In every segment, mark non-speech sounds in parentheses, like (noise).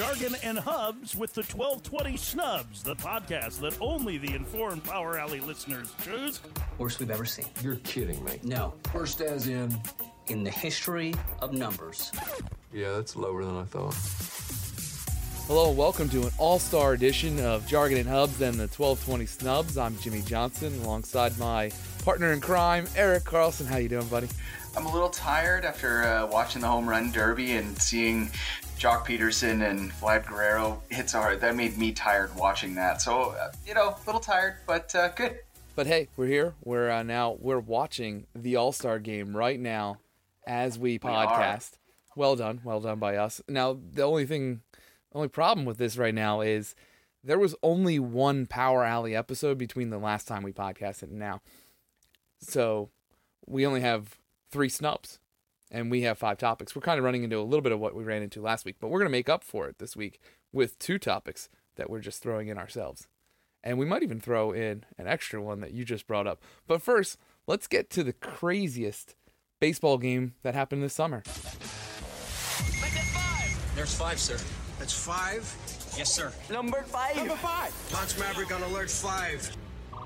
Jargon and Hubs with the 1220 Snubs, the podcast that only the informed Power Alley listeners choose. Worst we've ever seen. You're kidding me. No. Worst as in? In the history of numbers. Yeah, that's lower than I thought. Hello and welcome to an all-star edition of Jargon and Hubs and the 1220 Snubs. I'm Jimmy Johnson alongside my partner in crime, Eric Carlson. How you doing, buddy? I'm a little tired after uh, watching the home run derby and seeing Joc Pederson and Vlad Guerrero hits hard. That made me tired watching that. So, uh, you know, a little tired, but uh, good. But hey, we're here. We're uh, now we're watching the All Star game right now as we podcast. We well done, well done by us. Now the only thing, only problem with this right now is there was only one Power Alley episode between the last time we podcasted and now, so we only have three snubs and we have five topics. We're kind of running into a little bit of what we ran into last week, but we're going to make up for it this week with two topics that we're just throwing in ourselves. And we might even throw in an extra one that you just brought up. But first, let's get to the craziest baseball game that happened this summer. There's five, sir. That's five. Yes, sir. Number five. Number five. Launch Maverick on alert five.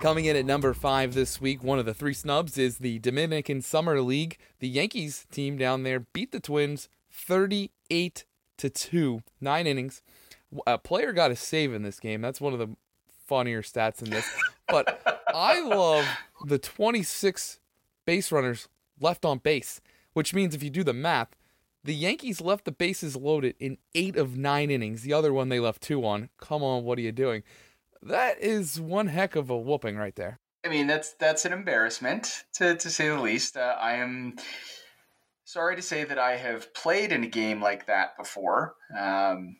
Coming in at number five this week, one of the three snubs is the Dominican Summer League. The Yankees team down there beat the Twins 38 to 2, nine innings. A player got a save in this game. That's one of the funnier stats in this. But I love the 26 base runners left on base, which means if you do the math, the Yankees left the bases loaded in eight of nine innings. The other one they left two on. Come on, what are you doing? That is one heck of a whooping right there. I mean, that's that's an embarrassment to, to say the least. Uh, I am sorry to say that I have played in a game like that before. Um,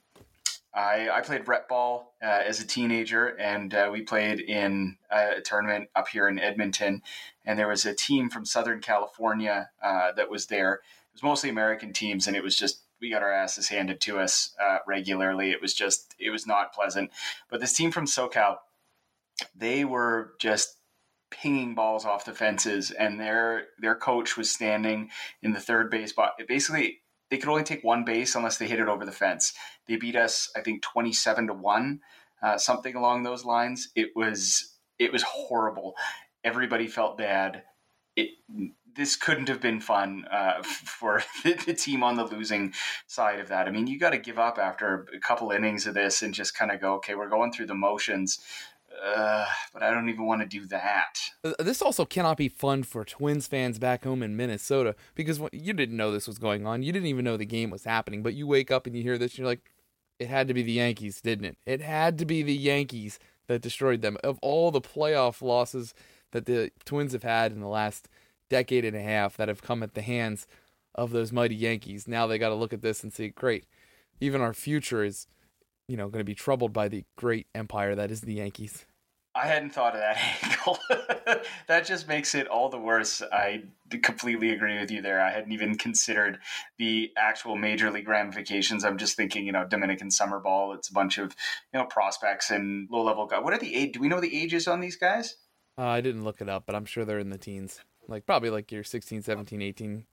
I, I played rep ball uh, as a teenager, and uh, we played in a tournament up here in Edmonton. And there was a team from Southern California uh, that was there. It was mostly American teams, and it was just we got our asses handed to us uh, regularly. It was just it was not pleasant. But this team from SoCal, they were just pinging balls off the fences, and their their coach was standing in the third base spot. Basically, they could only take one base unless they hit it over the fence. They beat us, I think, twenty-seven to one, uh, something along those lines. It was it was horrible. Everybody felt bad. It this couldn't have been fun uh, (laughs) for the, team on the losing side of that. I mean, you got to give up after a couple innings of this and just kind of go, okay, we're going through the motions. Uh, but I don't even want to do that. This also cannot be fun for Twins fans back home in Minnesota because you didn't know this was going on. You didn't even know the game was happening. But you wake up and you hear this, and you're like, it had to be the Yankees, didn't it? It had to be the Yankees that destroyed them. Of all the playoff losses that the Twins have had in the last decade and a half that have come at the hands of those mighty Yankees. Now they got to look at this and see, great, even our future is, you know, going to be troubled by the great empire that is the Yankees. I hadn't thought of that (laughs) angle. that just makes it all the worse. I completely agree with you there. I hadn't even considered the actual major league ramifications. I'm just thinking, you know, Dominican summer ball. It's a bunch of, you know, prospects and low level guys. What are the age? Do we know the ages on these guys? Uh, I didn't look it up, but I'm sure they're in the teens like probably like you're 16 17 18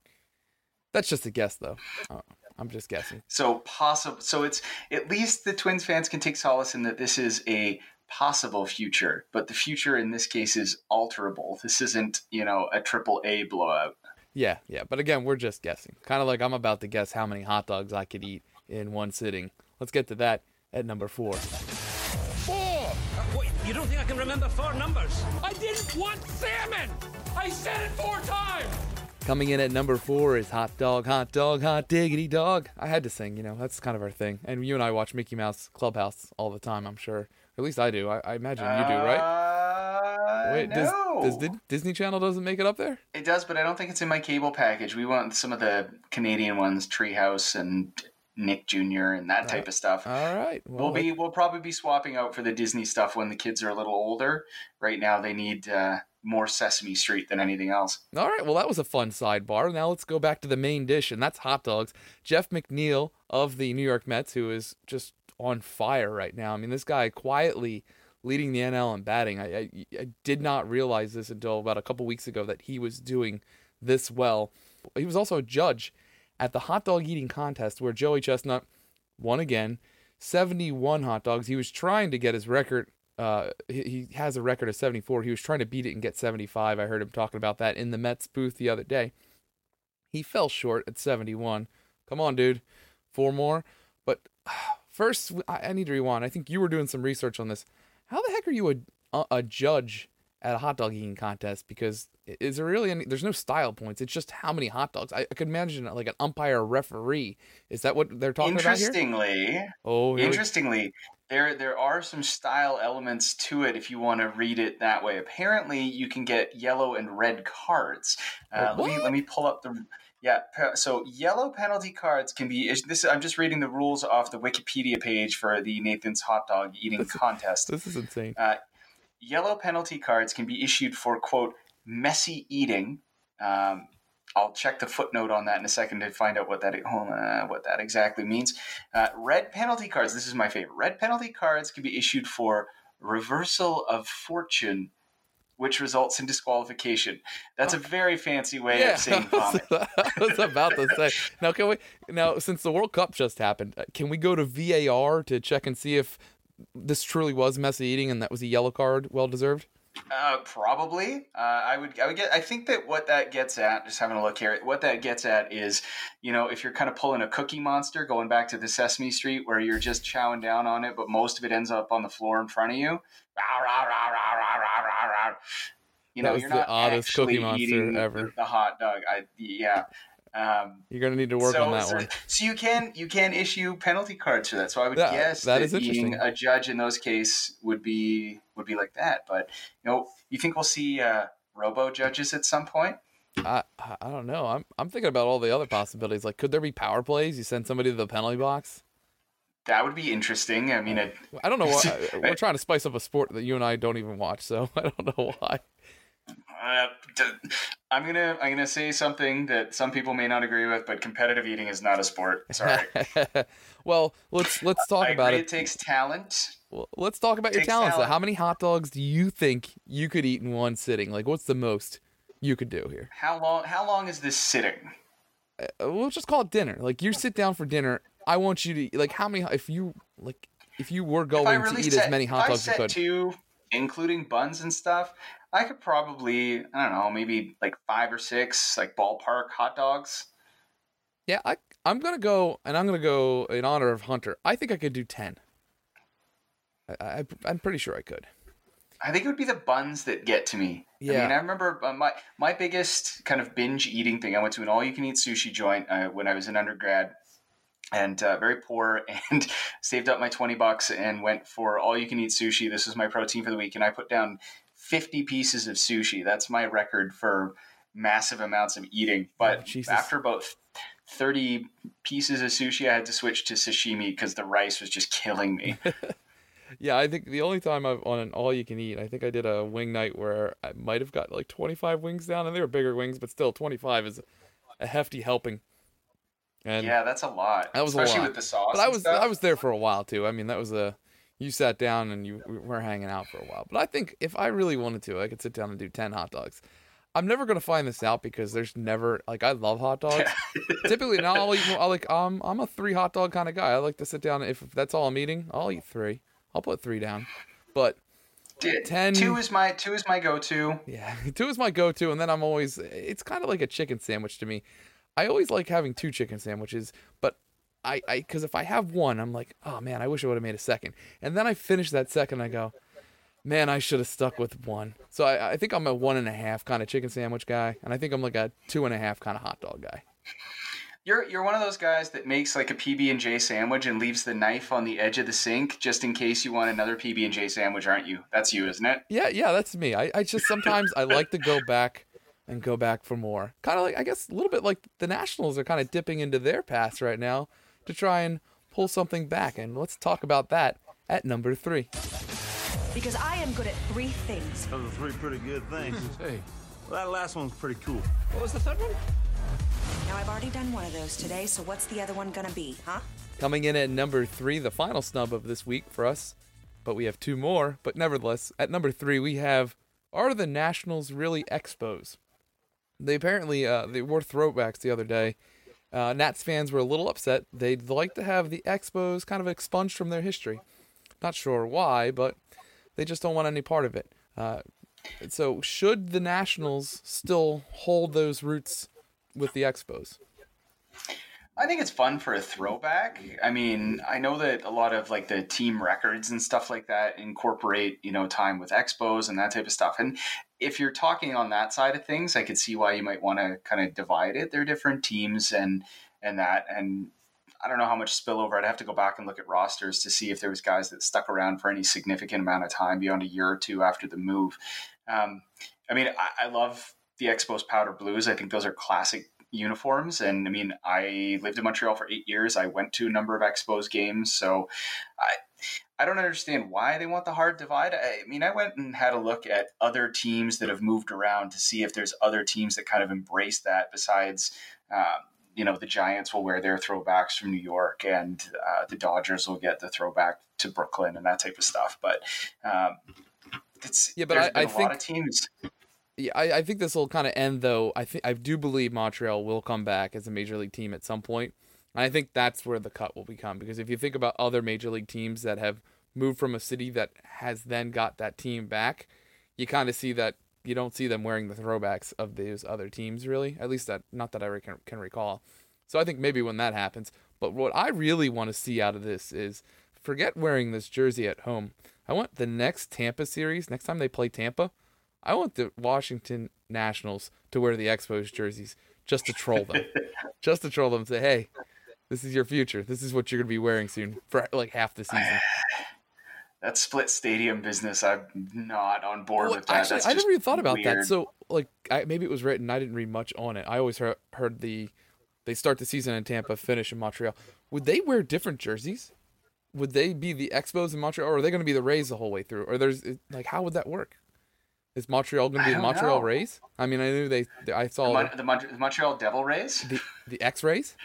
that's just a guess though. Uh, i'm just guessing. So possible so it's at least the twins fans can take solace in that this is a possible future but the future in this case is alterable. This isn't you know a triple a blowout. Yeah yeah but again we're just guessing. Kind of like i'm about to guess how many hot dogs i could eat in one sitting. Let's get to that at number four. Four! Uh, you don't think i can remember four numbers? I didn't want salmon I said it four times! Coming in at number four is Hot Dog, Hot Dog, Hot Diggity Dog. I had to sing, you know, that's kind of our thing. And you and I watch Mickey Mouse Clubhouse all the time, I'm sure. At least I do. I, I imagine you do, right? Uh, Wait, no. does, does Disney Channel doesn't make it up there? It does, but I don't think it's in my cable package. We want some of the Canadian ones, Treehouse and Nick Jr. and that type of stuff. All right. Well, we'll be we'll probably be swapping out for the Disney stuff when the kids are a little older. Right now, they need uh, more Sesame Street than anything else. All right, well, that was a fun sidebar. Now let's go back to the main dish, and that's hot dogs. Jeff McNeil of the New York Mets, who is just on fire right now. I mean, this guy quietly leading the NL in batting. I, I, I did not realize this until about a couple weeks ago that he was doing this well. He was also a judge at the hot dog eating contest where Joey Chestnut won again. 71 hot dogs. He was trying to get his record. Uh, he, he has a record of 74. He was trying to beat it and get 75. I heard him talking about that in the Mets booth the other day. He fell short at 71. Come on, dude. Four more. But (sighs) first, I, I need to rewind. I think you were doing some research on this. How the heck are you a, a, judge at a hot dog eating contest? Because is there really any? There's no style points. It's just how many hot dogs. I, I could imagine like an umpire referee. Is that what they're talking about here? Interestingly, Oh, here interestingly, there there are some style elements to it if you want to read it that way. Apparently, you can get yellow and red cards. Uh, let me let me pull up the. Yeah, so yellow penalty cards can be. is- This I'm just reading the rules off the Wikipedia page for the Nathan's hot dog eating contest. This is insane. Uh, yellow penalty cards can be issued for quote messy eating. Um, I'll check the footnote on that in a second to find out what that uh, what that exactly means. Uh, red penalty cards. This is my favorite. Red penalty cards can be issued for reversal of fortune, which results in disqualification. That's a very fancy way yeah, of (laughs) saying vomit. (laughs) I was about to say. Now, can we? Now, since the World Cup just happened, uh, can we go to VAR to check and see if this truly was messy eating and that was a yellow card, well deserved? Uh, probably. Uh, I would. I would get. I think that what that gets at, just having a look here, what that gets at is, you know, if you're kind of pulling a Cookie Monster, going back to the Sesame Street, where you're just chowing down on it, but most of it ends up on the floor in front of you. You know, you're the not oddest actually Cookie Monster eating the- ever. The, hot dog. I yeah. Um, You're gonna need to work so, on that so, one. so you can you can issue penalty cards for that. So I would That- guess that being a judge in those cases would be would be like that. But you know, you think we'll see uh, robo judges at some point? I I don't know. I'm I'm thinking about all the other possibilities. Like, could there be power plays? You send somebody to the penalty box. That would be interesting. I mean, it, I don't know why. (laughs) We're trying to spice up a sport that you and I don't even watch, so (laughs) I don't know why. uh, I'm gonna I'm gonna say something that some people may not agree with, but competitive eating is not a sport. Sorry, (laughs) well, let's let's talk about it. it takes talent. Well, let's talk about your talents. How many hot dogs do you think you could eat in one sitting? Like, what's the most you could do here? How long how long is this sitting? Uh, We'll just call it dinner. Like, you sit down for dinner. I want you to like how many? If you like, if you were going really to eat set, as many hot dogs as you could, two, including buns and stuff, I could probably I don't know maybe like five or six like ballpark hot dogs. yeah, I I'm gonna go and I'm gonna go in honor of Hunter. I think I could do ten. I, I I'm pretty sure I could. I think it would be the buns that get to me. I Yeah. mean, I remember uh, my my biggest kind of binge eating thing. I went to an all you can eat sushi joint uh, when I was in undergrad, and uh, very poor, (laughs) and saved up my twenty bucks and went for all you can eat sushi. This was my protein for the week, and I put down fifty pieces of sushi. That's my record for massive amounts of eating. But Oh, after about thirty pieces of sushi, I had to switch to sashimi because the rice was just killing me. (laughs) Yeah, I think the only time I've on an all you can eat, I think I did a wing night where I might have got like 25 wings down, and they were bigger wings, but still 25 is a hefty helping. And yeah, that's a lot. That was a especially lot. with the sauce. but I was stuff. I was there for a while too. I mean, that was a you sat down and you we were hanging out for a while. But I think if I really wanted to, I could sit down and do 10 hot dogs. I'm never gonna find this out because there's never like I love hot (laughs) dogs. Typically now I'll eat I like um I'm a three hot dog kind of guy. I like to sit down if, if that's all I'm eating, I'll eat three. I'll put three down. But 10 Two is my two is my go-to. yeah, (laughs) two is my go-to, and then I'm always. It's kind of like a chicken sandwich to me. I always like having two chicken sandwiches, but I, I, because if I have one, I'm like, oh man, I wish I would have made a second. And then I finish that second, I go, man, I should have stuck with one. So I, I think I'm a one and a half kind of chicken sandwich guy, and I think I'm like a two and a half kind of hot dog guy. You're you're one of those guys that makes like a PB and J sandwich and leaves the knife on the edge of the sink just in case you want another PB and J sandwich, aren't you? That's you, isn't it? Yeah, yeah, that's me. I, I just sometimes I like to go back and go back for more. Kind of like I guess a little bit like the Nationals are kind of dipping into their past right now to try and pull something back. And let's talk about that at number three. Because I am good at three things. Those are three pretty good things. Hey, well, that last one's pretty cool. What was the third one? Now, I've already done one of those today, so what's the other one gonna be, huh? Coming in at number three, the final snub of this week for us, but we have two more. But nevertheless, at number three, we have Are the Nationals Really Expos? They apparently uh, they wore throwbacks the other day, Uh, Nats fans were a little upset. They'd like to have the Expos kind of expunged from their history. Not sure why, but they just don't want any part of it. Uh, so, should the Nationals still hold those roots with the Expos? I think it's fun for a throwback. I mean, I know that a lot of like the team records and stuff like that incorporate, you know, time with expos and that type of stuff. And if you're talking on that side of things, I could see why you might want to kind of divide it. They're different teams and and that and I don't know how much spillover. I'd have to go back and look at rosters to see if there was guys that stuck around for any significant amount of time beyond a year or two after the move. Um, I mean, I, I love the Expos powder blues. I think those are classic uniforms. And I mean, I lived in Montreal for eight years. I went to a number of Expos games, so I I don't understand why they want the hard divide. I mean, I went and had a look at other teams that have moved around to see if there's other teams that kind of embrace that. Besides, um, you know, the Giants will wear their throwbacks from New York, and uh, the Dodgers will get the throwback to Brooklyn and that type of stuff. But um, it's yeah, but I, think lot of teams. I, I think this will kind of end though. I think I do believe Montreal will come back as a major league team at some point. And I think that's where the cut will become because if you think about other major league teams that have moved from a city that has then got that team back, you kind of see that you don't see them wearing the throwbacks of those other teams really. At least that not that I can, can recall. So I think maybe when that happens. But what I really want to see out of this is forget wearing this jersey at home. I want the next Tampa series, next time they play Tampa, I want the Washington Nationals to wear the Expos jerseys just to troll them. (laughs) just to troll them say, hey, this is your future. This is what you're going to be wearing soon for like half the season. (sighs) that split stadium business, I'm not on board well, with that. Actually, That's I never even thought about weird. that. So, like, I, maybe it was written. I didn't read much on it. I always heard, heard the they start the season in Tampa, finish in Montreal. Would they wear different jerseys? Would they be the Expos in Montreal, or are they going to be the Rays the whole way through? Or there's like, how would that work? Is Montreal going to be the Montreal know. Rays? I mean, I knew they. I saw the, Mon- the, Mon- the Montreal Devil Rays. the the X Rays.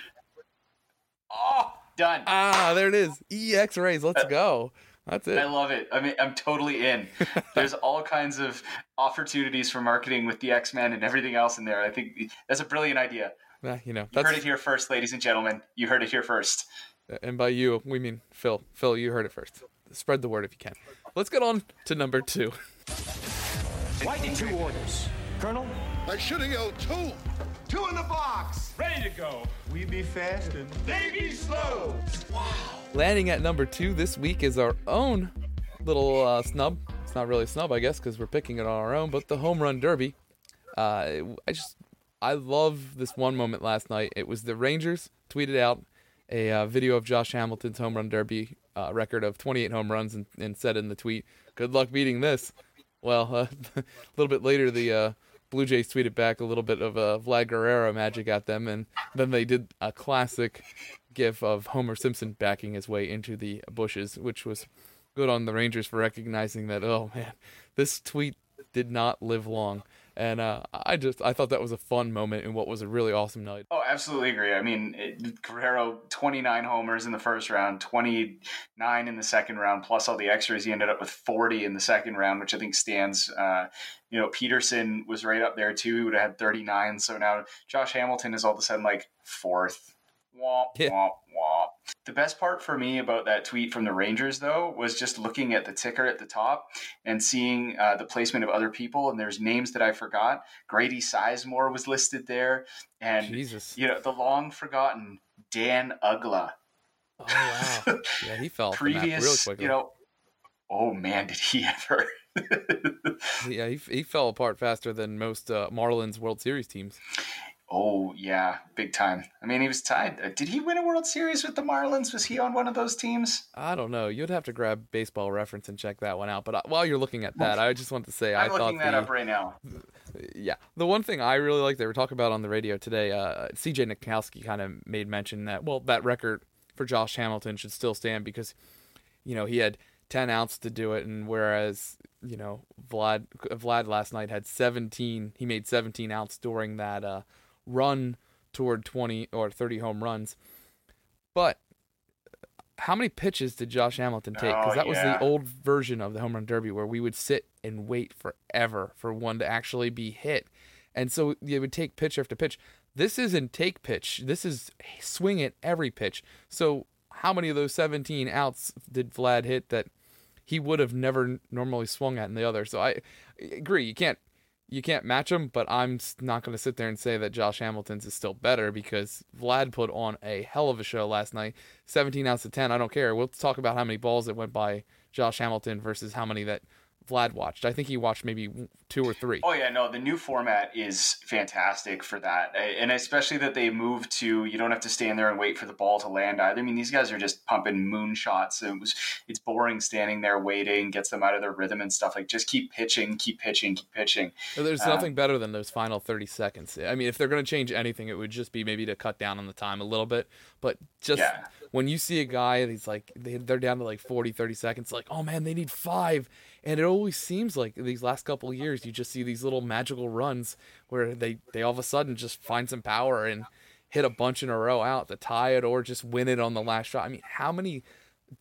Oh, done. Ah, there it is. EX Rays. Let's go. That's it. I love it. I mean, I'm totally in. (laughs) There's all kinds of opportunities for marketing with the X Men and everything else in there. I think that's a brilliant idea. Yeah, you know, You heard it here first, ladies and gentlemen. You heard it here first. and by you, we mean Phil. Phil, you heard it first. Spread the word if you can. Let's get on to number two. Writing two orders. Colonel, I should have yelled two. Two in the box. ready to go. We be fast and They be slow. Wow. Landing at number two this week is our own little uh, snub. It's not really a snub, I guess, because we're picking it on our own. But the home run derby. Uh, I just I love this one moment last night. It was the Rangers tweeted out a uh, video of Josh Hamilton's home run derby uh, record of 28 home runs and, and said in the tweet, "Good luck beating this." Well, uh, (laughs) a little bit later, the uh, Blue Jays tweeted back a little bit of uh, Vlad Guerrero magic at them, and then they did a classic gif of Homer Simpson backing his way into the bushes, which was good on the Rangers for recognizing that. Oh man, this tweet did not live long, and uh, I just I thought that was a fun moment in what was a really awesome night. Oh, absolutely agree. I mean, it, Guerrero, 29 homers in the first round, 29 in the second round, plus all the extras. He ended up with 40 in the second round, which I think stands. Uh, you know, Pederson was right up there too. He would have had 39. So now Josh Hamilton is all of a sudden like fourth. Womp, Yeah. womp, womp. The best part for me about that tweet from the Rangers, though, was just looking at the ticker at the top and seeing uh, the placement of other people. And there's names that I forgot. Grady Sizemore was listed there. And Jesus. you know, the long forgotten Dan Uggla. Oh wow. (laughs) Yeah, he fell off the map Previous, really quickly. you know, oh man, did he (laughs) ever? yeah, he, he fell apart faster than most uh, Marlins World Series teams. Oh yeah, big time. I mean, he was tied. uh, Did he win a World Series with the Marlins? Was he on one of those teams? I don't know. You'd have to grab Baseball Reference and check that one out. But uh, while you're looking at that, I just want to say I I'm thought looking that the, up right now. (laughs) yeah, the one thing I really like they were talking about on the radio today, uh, CJ Nitkowski kind of made mention that well, that record for Josh Hamilton should still stand because you know he had 10 outs to do it, and whereas you know Vlad Vlad last night had 17, he made 17 outs during that uh, run toward 20 or 30 home runs, but. How many pitches did Josh Hamilton take? Because Oh, that was the old version of the home run derby where we would sit and wait forever for one to actually be hit. And so you would take pitch after pitch. This isn't take pitch. This is swing at every pitch. So how many of those 17 outs did Vlad hit that he would have never normally swung at in the other? So I agree. You can't you can't match him, but I'm not going to sit there and say that Josh Hamilton's is still better because Vlad put on a hell of a show last night. 17 outs of 10. I don't care. We'll talk about how many balls that went by Josh Hamilton versus how many that Vlad watched. I think he watched maybe two or three. Oh yeah, no, the new format is fantastic for that, and especially that they moved to you don't have to stand there and wait for the ball to land either. I mean, these guys are just pumping moon shots. It was it's boring standing there waiting, gets them out of their rhythm and stuff. Like just keep pitching, keep pitching, keep pitching. There's uh, nothing better than those final 30 seconds. I mean, if they're going to change anything, it would just be maybe to cut down on the time a little bit, but just. Yeah when you see a guy he's like they, they're down to like 40 30 seconds like oh man they need five and it always seems like these last couple years you just see these little magical runs where they they all of a sudden just find some power and hit a bunch in a row out to tie it or just win it on the last shot. I mean, how many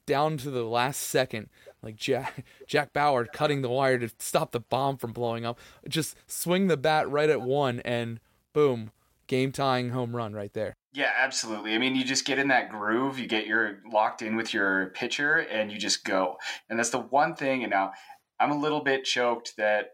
down to the last second like Jack (laughs) Jack Bauer cutting the wire to stop the bomb from blowing up, just swing the bat right at one and boom, game tying home run right there. Yeah, absolutely. I mean, you just get in that groove, you get your locked in with your pitcher, and you just go. And that's the one thing. And now I'm a little bit choked that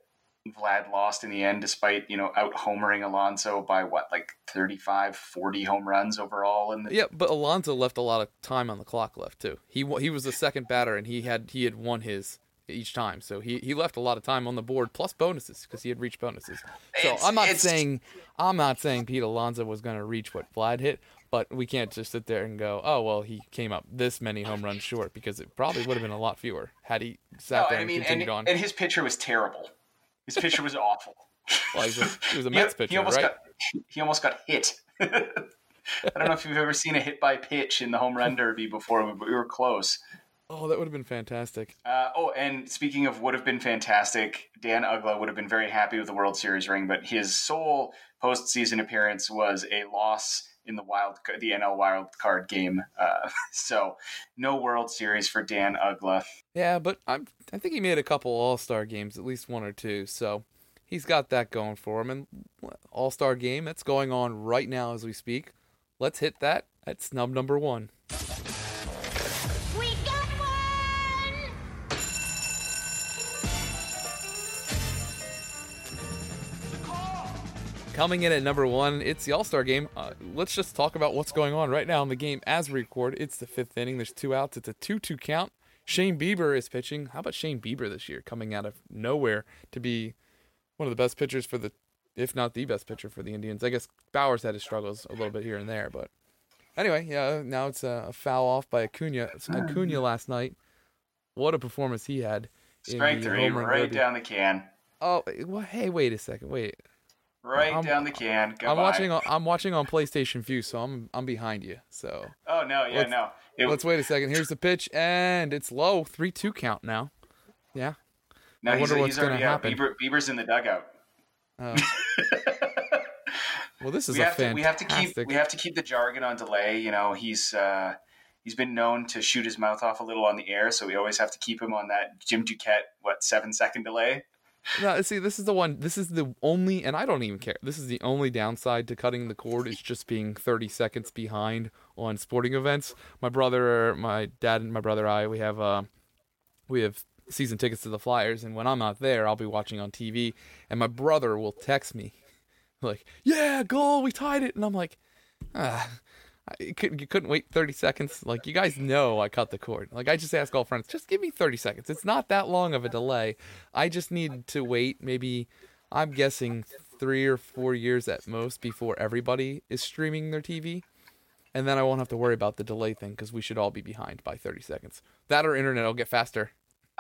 Vlad lost in the end, despite, you know, out homering Alonso by what, like 35, 40 home runs overall. And yeah, but Alonso left a lot of time on the clock left too. He he was the second batter and he had he had won his each time, so he he left a lot of time on the board plus bonuses because he had reached bonuses. So it's, I'm not saying I'm not saying Pete Alonso was going to reach what Vlad hit, but we can't just sit there and go, oh well, he came up this many home runs short because it probably would have been a lot fewer had he sat no, there I mean, and continued and, on. And his pitcher was terrible. His pitcher was awful. (laughs) Well, he was a, he was a (laughs) Mets pitcher, he almost right? Got, he almost got hit. (laughs) I don't know if you've ever seen a hit by pitch in the home run derby before, but we were close. Oh, that would have been fantastic. Uh, oh, and speaking of would have been fantastic, Dan Uggla would have been very happy with the World Series ring, but his sole postseason appearance was a loss in the wild the NL wild card game. Uh, (laughs) so no World Series for Dan Uggla. Yeah, but I'm I think he made a couple All Star games, at least one or two. So he's got that going for him. And All Star game that's going on right now as we speak. Let's hit that at snub number one. Coming in at number one, it's the All Star game. Uh, let's just talk about what's going on right now in the game as we record. It's the fifth inning. There's two outs. It's a 2 2 count. Shane Bieber is pitching. How about Shane Bieber this year, coming out of nowhere to be one of the best pitchers for the, if not the best pitcher for the Indians? I guess Bowers had his struggles a little bit here and there, but anyway, yeah. Now it's a, foul off by Acuna. Acuna last night. What a performance he had! Strike three, right derby. down the can. Oh, well, hey, wait a second, wait. Right I'm, down the can. Goodbye. I'm watching. On, I'm watching on PlayStation Vue, so I'm I'm behind you. So. Oh no! Yeah, let's, no. It, let's wait a second. Here's the pitch, and it's low. Three two count now. Yeah. No, I wonder what's going to happen. Bieber, Bieber's in the dugout. Uh, (laughs) well, this is we a have fantastic. To, we have to keep we have to keep the jargon on delay. You know, he's uh, he's been known to shoot his mouth off a little on the air, so we always have to keep him on that Jim Duquette what seven second delay. No, see, this is the one. This is the only, and I don't even care. This is the only downside to cutting the cord is just being 30 seconds behind on sporting events. My brother, my dad, and my brother, I, we have, uh, we have season tickets to the Flyers, and when I'm not there, I'll be watching on TV, and my brother will text me, like, "Yeah, goal, we tied it," and I'm like, ah you couldn't, you couldn't wait 30 seconds. Like, you guys know I cut the cord. Like, I just ask all friends, just give me 30 seconds. It's not that long of a delay. I just need to wait maybe, I'm guessing, three or four years at most before everybody is streaming their TV. And then I won't have to worry about the delay thing because we should all be behind by 30 seconds. That or internet will get faster.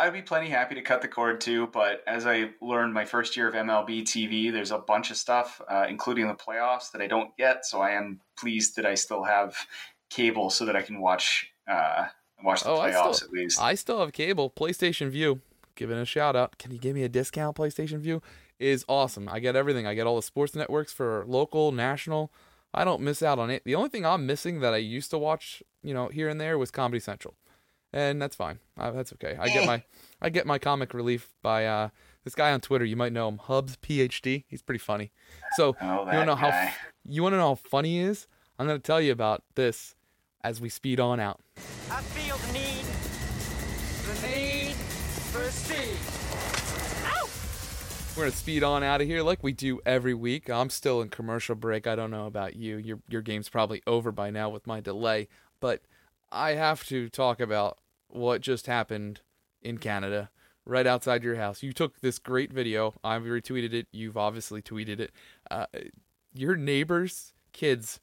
I'd be plenty happy to cut the cord too, but as I learned my first year of MLB TV, there's a bunch of stuff, uh, including the playoffs, that I don't get. So I am pleased that I still have cable so that I can watch uh, watch the oh, playoffs still, at least. I still have cable. PlayStation Vue, giving a shout out. Can you give me a discount? PlayStation Vue is awesome. I get everything. I get all the sports networks for local, national. I don't miss out on it. The only thing I'm missing that I used to watch, you know, here and there was Comedy Central and that's fine. Uh, that's okay. I get my I get my comic relief by uh, This guy on Twitter, you might know him, Hubs PhD. He's pretty funny. So Oh, you want to know how guy. f- you want to know how funny he is? I'm gonna tell you about this as we speed on out. I feel the need, the need for speed. We're gonna speed on out of here like we do every week. I'm still in commercial break. I don't know about you. Your your game's probably over by now with my delay, but I have to talk about what just happened in Canada, right outside your house. You took this great video. I've retweeted it. You've obviously tweeted it. Uh, your neighbor's kids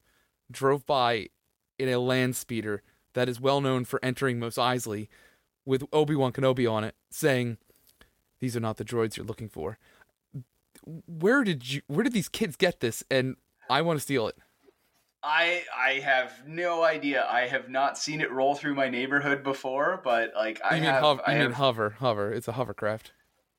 drove by in a land speeder that is well known for entering Mos Eisley with Obi Wan Kenobi on it, saying, "These are not the droids you're looking for." Where did you? Where did these kids get this? And I want to steal it. I I have no idea. I have not seen it roll through my neighborhood before, but like I You mean have. hover? I mean have hover? Hover. It's a hovercraft.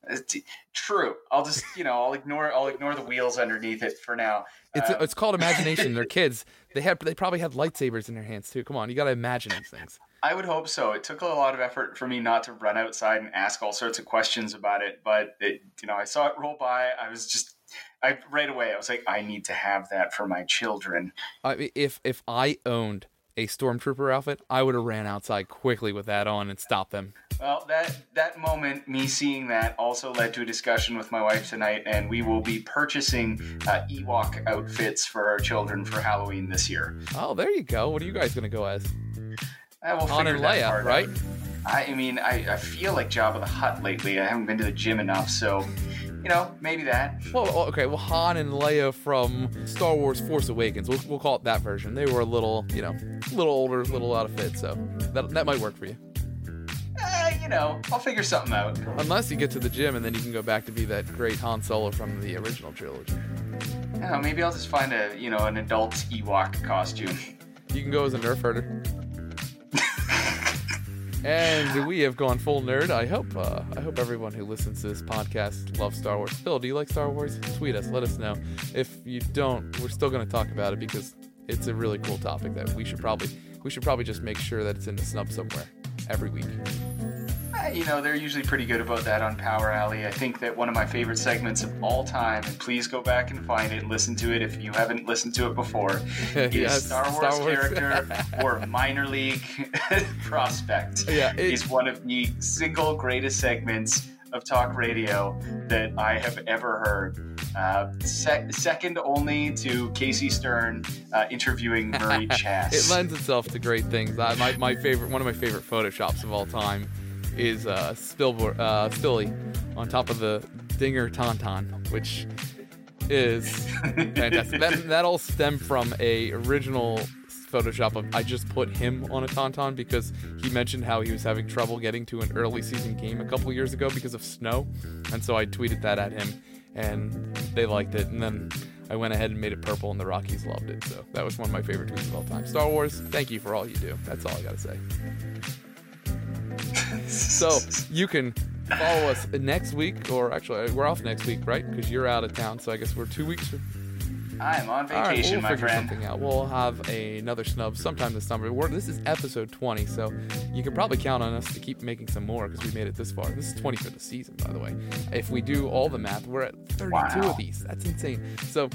It's t- True. I'll just you know I'll ignore I'll ignore the wheels underneath it for now. It's Uh, it's called imagination. They're (laughs) kids. They have they probably had lightsabers in their hands too. Come on, you got to imagine these things. I would hope so. It took a lot of effort for me not to run outside and ask all sorts of questions about it, but it you know I saw it roll by. I was just I right away I was like I need to have that for my children. I if if I owned a stormtrooper outfit, I would have ran outside quickly with that on and stopped them. Well, that that moment, me seeing that, also led to a discussion with my wife tonight, and we will be purchasing uh, Ewok outfits for our children for Halloween this year. Oh, there you go. What are you guys gonna go as? Han figure and Leia, right? out. I, I mean, I, I feel like Jabba the Hutt lately. I haven't been to the gym enough, so you know, maybe that. Well, oh, okay. Well, Han and Leia from Star Wars: Force Awakens. We'll, we'll call it that version. They were a little, you know, a little older, a little out of fit. So that that might work for you. Uh, you know, I'll figure something out. Unless you get to the gym and then you can go back to be that great Han Solo from the original trilogy. I don't know, maybe I'll just find a you know an adult Ewok costume. You can go as a Nerf herder. And we have gone full nerd. I hope uh, I hope everyone who listens to this podcast loves Star Wars. Phil, do you like Star Wars? Tweet us. Let us know. If you don't, we're still going to talk about it because it's a really cool topic that we should probably we should probably just make sure that it's in the snub somewhere every week. You know, they're usually pretty good about that on Power Alley. I think that one of my favorite segments of all time, and please go back and find it and listen to it if you haven't listened to it before, (laughs) is Yes, Star Wars, Star Wars. character (laughs) or minor league (laughs) prospect. Yeah, it- is one of the single greatest segments of talk radio that I have ever heard. Uh, sec- second only to Casey Stern uh, interviewing Murray Chass. It lends itself to great things. I, my, my favorite, one of my favorite photoshops of all time, is uh, Spilbor, uh, Spilly on top of the Dinger Tauntaun, which is fantastic. that that all stemmed from a original Photoshop of I just put him on a Tauntaun because he mentioned how he was having trouble getting to an early season game a couple years ago because of snow, and so I tweeted that at him, and they liked it, and then. I went ahead and made it purple, and the Rockies loved it. So that was one of my favorite tweets of all time. Star Wars, thank you for all you do. That's all I gotta say. So you can follow us next week, or actually, we're off next week, right? Because you're out of town. So I guess we're two weeks. From... I'm on All right, vacation, we'll my figure friend. something out. We'll have a, another snub sometime this summer. We're, this is episode 20, so you can probably count on us to keep making some more because we made it this far. This is 20 for the season, by the way. If we do all the math, we're at 32 Wow. of these. That's insane. So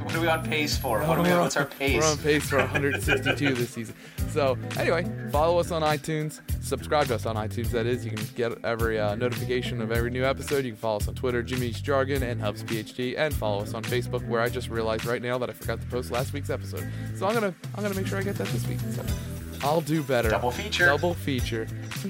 What are we on pace for? What are we? What's our pace? We're on pace for 162 this season. So anyway, follow us on iTunes. Subscribe to us on iTunes. That is, you can get every uh, notification of every new episode. You can follow us on Twitter, Jimmy's Jargon and Hubs PhD, and follow us on Facebook, where I just realized right now that I forgot to post last week's episode. So I'm gonna I'm gonna make sure I get that this week. So I'll do better. Double feature. Double feature.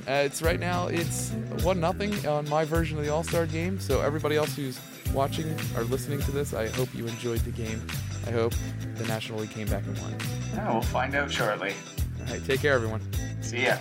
Uh, it's right now. It's one nothing on my version of the All Star game. So everybody else who's watching or listening to this, I hope you enjoyed the game. I hope the National League came back and won. Yeah, we'll find out shortly. All right, take care, everyone. See ya.